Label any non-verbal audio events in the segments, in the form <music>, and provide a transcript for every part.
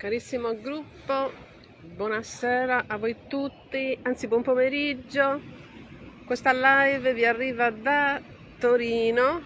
Carissimo gruppo, buonasera a voi tutti, anzi buon pomeriggio. Questa live vi arriva da Torino.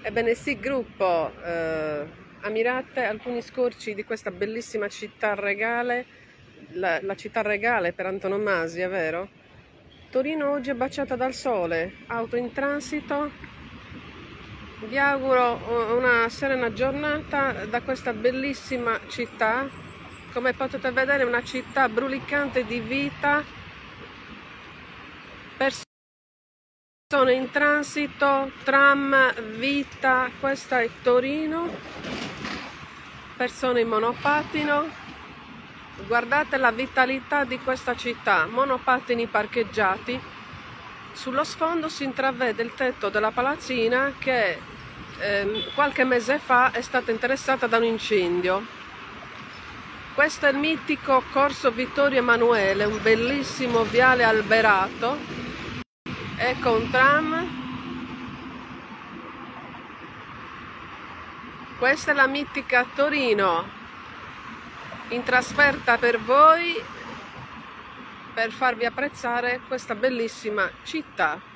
Ebbene sì, gruppo, eh, ammirate alcuni scorci di questa bellissima città regale, la, la città regale per antonomasia, vero? Torino oggi è baciata dal sole, auto in transito, vi auguro una serena giornata da questa bellissima città. Come potete vedere una città brulicante di vita, persone in transito, tram, vita, questa è Torino, persone in monopattino. Guardate la vitalità di questa città, monopattini parcheggiati. Sullo sfondo si intravede il tetto della palazzina che eh, qualche mese fa è stata interessata da un incendio. Questo è il mitico Corso Vittorio Emanuele, un bellissimo viale alberato. Ecco un tram. Questa è la mitica Torino, in trasferta per voi per farvi apprezzare questa bellissima città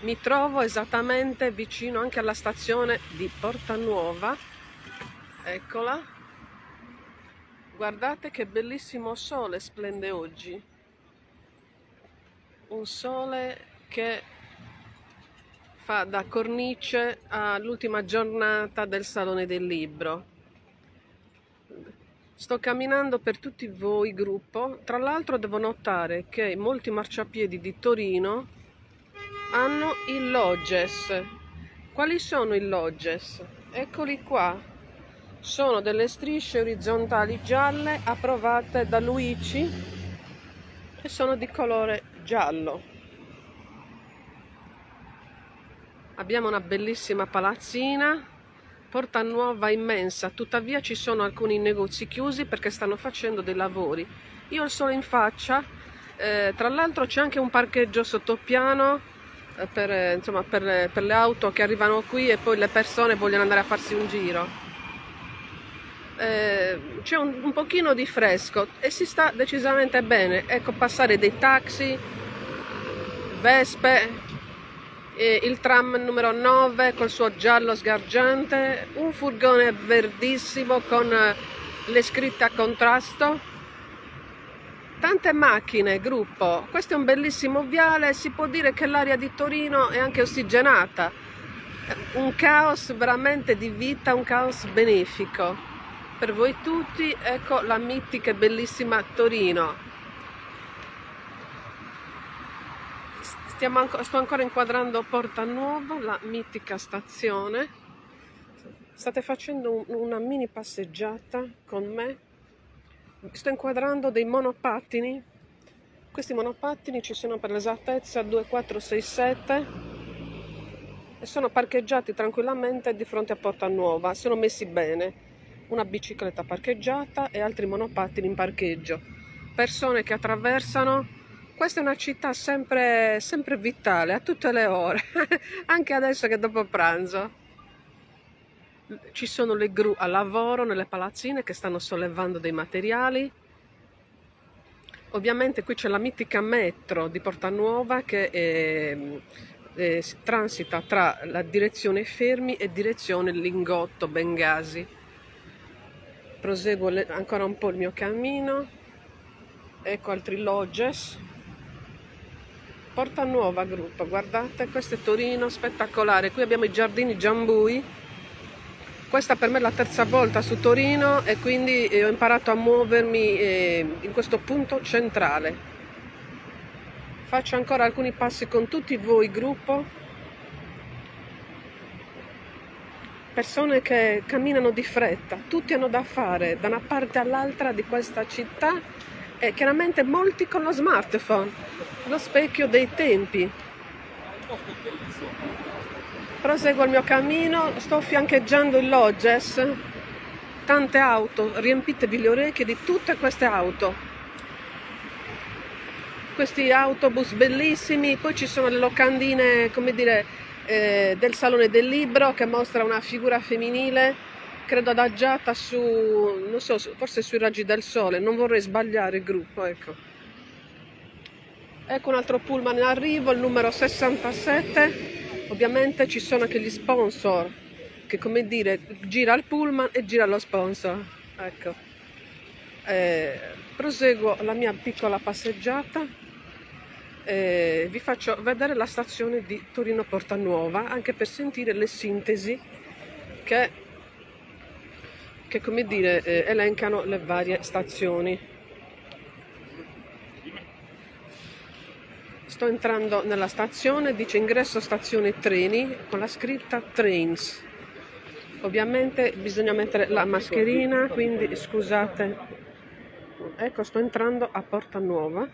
mi trovo esattamente vicino anche alla stazione di Porta Nuova. Eccola. Guardate che bellissimo sole splende oggi. Un sole che fa da cornice all'ultima giornata del Salone del Libro. Sto camminando per tutti voi gruppo, tra l'altro devo notare che molti marciapiedi di Torino hanno il Lodges. Quali sono i Lodges? Eccoli qua. Sono delle strisce orizzontali gialle approvate da Luigi e sono di colore giallo. Abbiamo una bellissima palazzina, porta nuova immensa, tuttavia ci sono alcuni negozi chiusi perché stanno facendo dei lavori. Io ho il sole in faccia, eh, tra l'altro c'è anche un parcheggio sottopiano per, insomma, per, per, le auto che arrivano qui e poi le persone vogliono andare a farsi un giro. Eh, c'è un, un, pochino di fresco e si sta decisamente bene. Ecco passare dei taxi, vespe, il tram numero 9 col suo giallo sgargiante, un furgone verdissimo con le scritte a contrasto Tante macchine, gruppo. Questo è un bellissimo viale, si può dire che l'aria di Torino è anche ossigenata. Un caos veramente di vita, un caos benefico. Per voi tutti, ecco la mitica e bellissima Torino. Stiamo, sto ancora inquadrando Porta Nuova, la mitica stazione. State facendo un, una mini passeggiata con me sto inquadrando dei monopattini. Questi monopattini ci sono per l'esattezza 2, 4, 6, 7 e sono parcheggiati tranquillamente di fronte a Porta Nuova. Sono messi bene. Una bicicletta parcheggiata e altri monopattini in parcheggio. Persone che attraversano. Questa è una città sempre, sempre vitale a tutte le ore <laughs> anche adesso che dopo pranzo ci sono le gru a lavoro nelle palazzine che stanno sollevando dei materiali. Ovviamente qui c'è la mitica metro di Porta Nuova che è, è, transita tra la direzione Fermi e direzione Lingotto Bengasi. Proseguo le, ancora un po' il mio cammino. Ecco altri lodges. Porta Nuova gruppo, guardate, questo è Torino, spettacolare. Qui abbiamo i giardini Giambui questa per me è la terza volta su Torino e quindi eh, ho imparato a muovermi eh, in questo punto centrale. Faccio ancora alcuni passi con tutti voi, gruppo. Persone che camminano di fretta, tutti hanno da fare da una parte all'altra di questa città e chiaramente molti con lo smartphone, lo specchio dei tempi proseguo il mio cammino, sto fiancheggiando il Lodges, tante auto, riempitevi le orecchie di tutte queste auto. Questi autobus bellissimi, poi ci sono le locandine, come dire, eh, del Salone del Libro che mostra una figura femminile credo adagiata su, non so, forse sui raggi del sole, non vorrei sbagliare il gruppo, ecco. Ecco un altro pullman in arrivo, il numero 67. Ovviamente ci sono anche gli sponsor, che come dire, gira il pullman e gira lo sponsor. Ecco. Eh, proseguo la mia piccola passeggiata. Eh, vi faccio vedere la stazione di Torino Porta Nuova anche per sentire le sintesi che che come dire eh, elencano le varie stazioni. Sto entrando nella stazione, dice ingresso stazione treni con la scritta Trains. Ovviamente bisogna mettere la mascherina, quindi scusate. Ecco, sto entrando a Porta Nuova.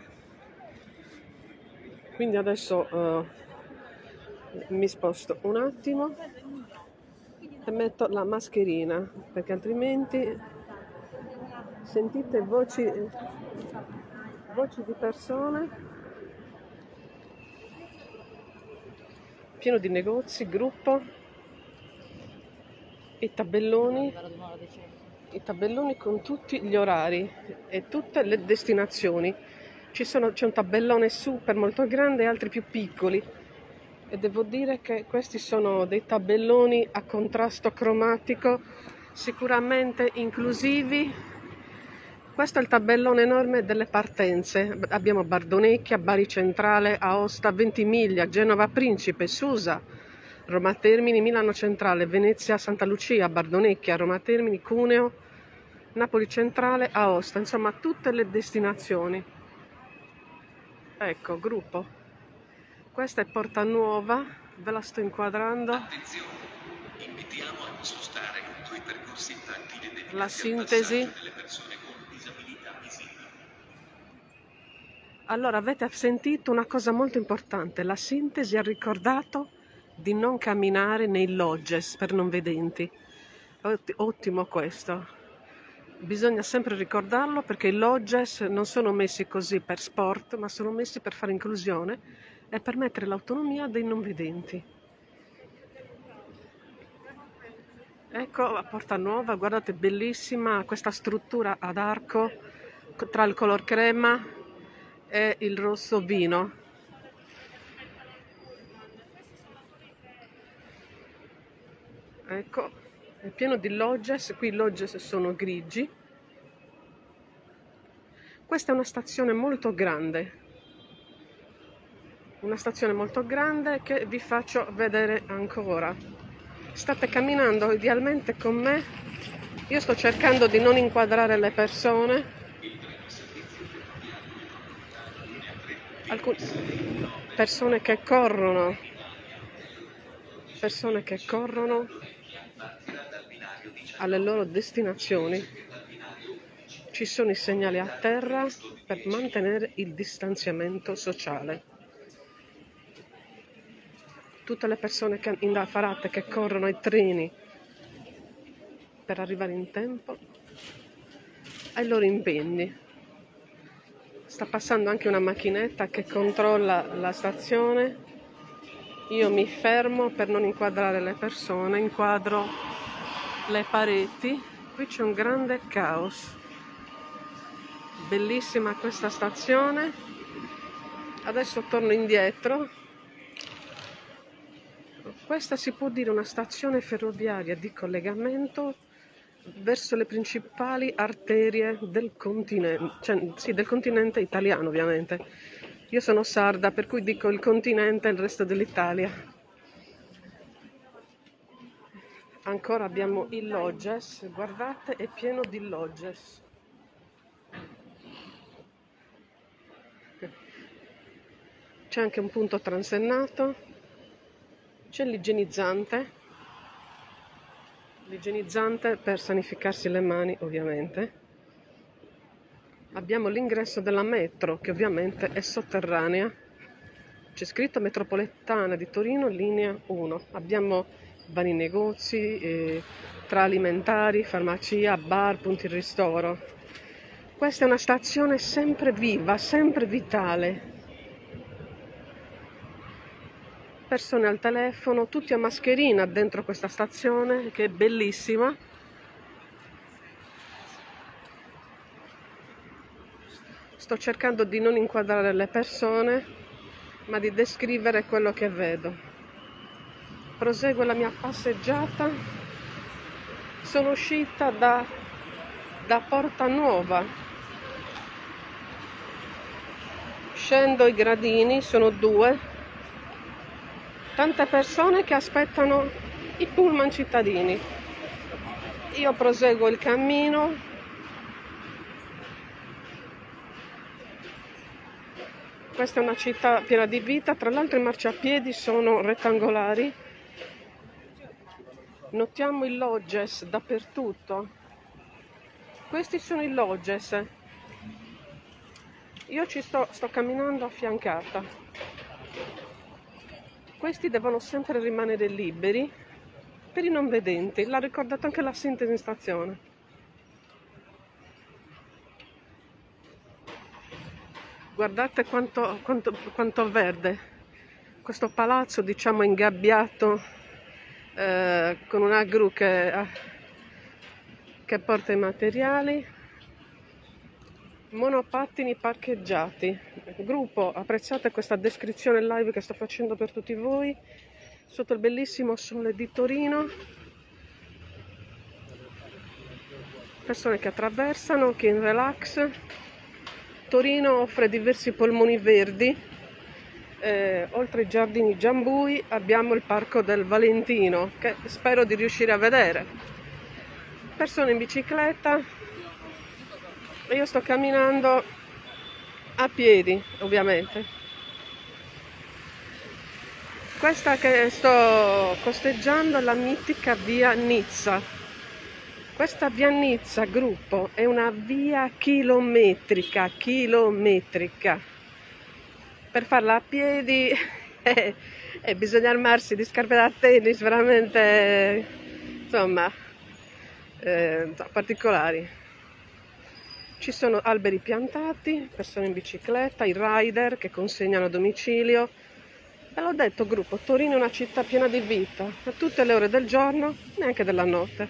Quindi adesso uh, mi sposto un attimo e metto la mascherina perché altrimenti sentite voci, voci di persone pieno di negozi, gruppo, i tabelloni, i tabelloni con tutti gli orari e tutte le destinazioni. Sono, c'è un tabellone super molto grande e altri più piccoli e devo dire che questi sono dei tabelloni a contrasto cromatico sicuramente inclusivi. Questo è il tabellone enorme delle partenze. Abbiamo Bardonecchia, Bari Centrale, Aosta, Ventimiglia, Genova Principe, Susa, Roma Termini, Milano Centrale, Venezia, Santa Lucia, Bardonecchia, Roma Termini, Cuneo, Napoli Centrale, Aosta, insomma tutte le destinazioni. Ecco, gruppo. Questa è Porta Nuova, ve la sto inquadrando. Attenzione, invitiamo a non spostare lungo i percorsi intattili La sintesi. Allora, avete sentito una cosa molto importante. La sintesi ha ricordato di non camminare nei lodges per non vedenti. Ottimo questo. Bisogna sempre ricordarlo perché i lodges non sono messi così per sport, ma sono messi per fare inclusione e permettere l'autonomia dei non vedenti. Ecco a Porta Nuova, guardate bellissima questa struttura ad arco tra il color crema e il rosso vino. Ecco, è pieno di logges, qui i logges sono grigi. Questa è una stazione molto grande, una stazione molto grande che vi faccio vedere ancora. State camminando idealmente con me, io sto cercando di non inquadrare le persone. Alcune persone che corrono, persone che corrono alle loro destinazioni. Ci sono i segnali a terra per mantenere il distanziamento sociale tutte le persone che, indaffarate che corrono ai treni per arrivare in tempo ai loro impegni. Sta passando anche una macchinetta che controlla la stazione. Io mi fermo per non inquadrare le persone, inquadro le pareti. Qui c'è un grande caos. Bellissima questa stazione. Adesso torno indietro questa si può dire una stazione ferroviaria di collegamento verso le principali arterie del continente, cioè, sì, del continente italiano ovviamente. Io sono sarda, per cui dico il continente e il resto dell'Italia. Ancora abbiamo il Logges, guardate, è pieno di Logges. C'è anche un punto transennato c'è l'igienizzante, l'igienizzante per sanificarsi le mani ovviamente. Abbiamo l'ingresso della metro che ovviamente è sotterranea. C'è scritto metropolitana di Torino, linea 1. Abbiamo vari negozi eh, tra alimentari, farmacia, bar, punti ristoro. Questa è una stazione sempre viva, sempre vitale, persone al telefono, tutti a mascherina dentro questa stazione che è bellissima. Sto cercando di non inquadrare le persone, ma di descrivere quello che vedo. Proseguo la mia passeggiata. Sono uscita da, da Porta Nuova. Scendo i gradini, sono due, Tante persone che aspettano i pullman cittadini. Io proseguo il cammino Questa è una città piena di vita, tra l'altro i marciapiedi sono rettangolari. Notiamo i lodges dappertutto. Questi sono i lodges. Io ci sto, sto camminando affiancata. Questi devono sempre rimanere liberi per i non vedenti. L'ha ricordato anche la sintesi in stazione. guardate quanto, quanto, quanto verde questo palazzo diciamo ingabbiato eh, con una gru che, eh, che porta i materiali monopattini parcheggiati. Gruppo apprezzate questa descrizione live che sto facendo per tutti voi. Sotto il bellissimo sole di Torino. Persone che attraversano che in relax. Torino offre diversi polmoni verdi, eh, oltre ai giardini Giambui abbiamo il parco del Valentino che spero di riuscire a vedere. Persone in bicicletta e io sto camminando a piedi ovviamente. Questa che sto costeggiando è la mitica via Nizza questa via Nizza gruppo è una via chilometrica, chilometrica. Per farla a piedi <laughs> eh, eh, bisogna armarsi di scarpe da tennis veramente, insomma, eh, particolari. Ci sono alberi piantati, persone in bicicletta, i rider che consegnano a domicilio. Ve l'ho detto, gruppo, Torino è una città piena di vita, a tutte le ore del giorno, neanche della notte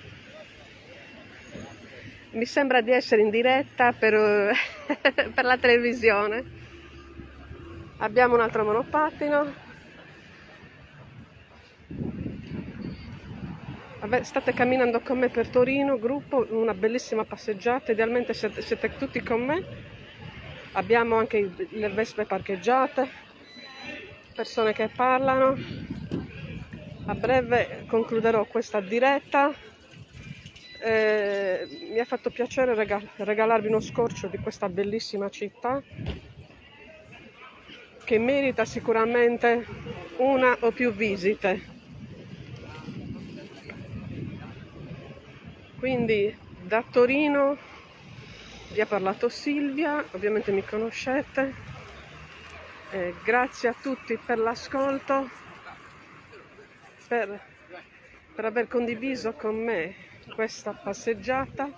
mi sembra di essere in diretta per, <laughs> per la televisione. Abbiamo un altro monopattino. Vabbè, state camminando con me per Torino, gruppo, una bellissima passeggiata, idealmente siete, siete tutti con me. Abbiamo anche le vespe parcheggiate, persone che parlano. A breve concluderò questa diretta eh, mi ha fatto piacere regal- regalarvi uno scorcio di questa bellissima città che merita sicuramente una o più visite. Quindi da Torino vi ha parlato Silvia, ovviamente mi conoscete. Eh, grazie a tutti per l'ascolto, per, per aver condiviso con me questa passeggiata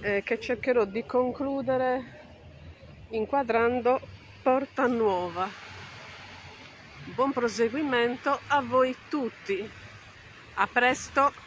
eh, che cercherò di concludere inquadrando Porta Nuova. Buon proseguimento a voi tutti. A presto!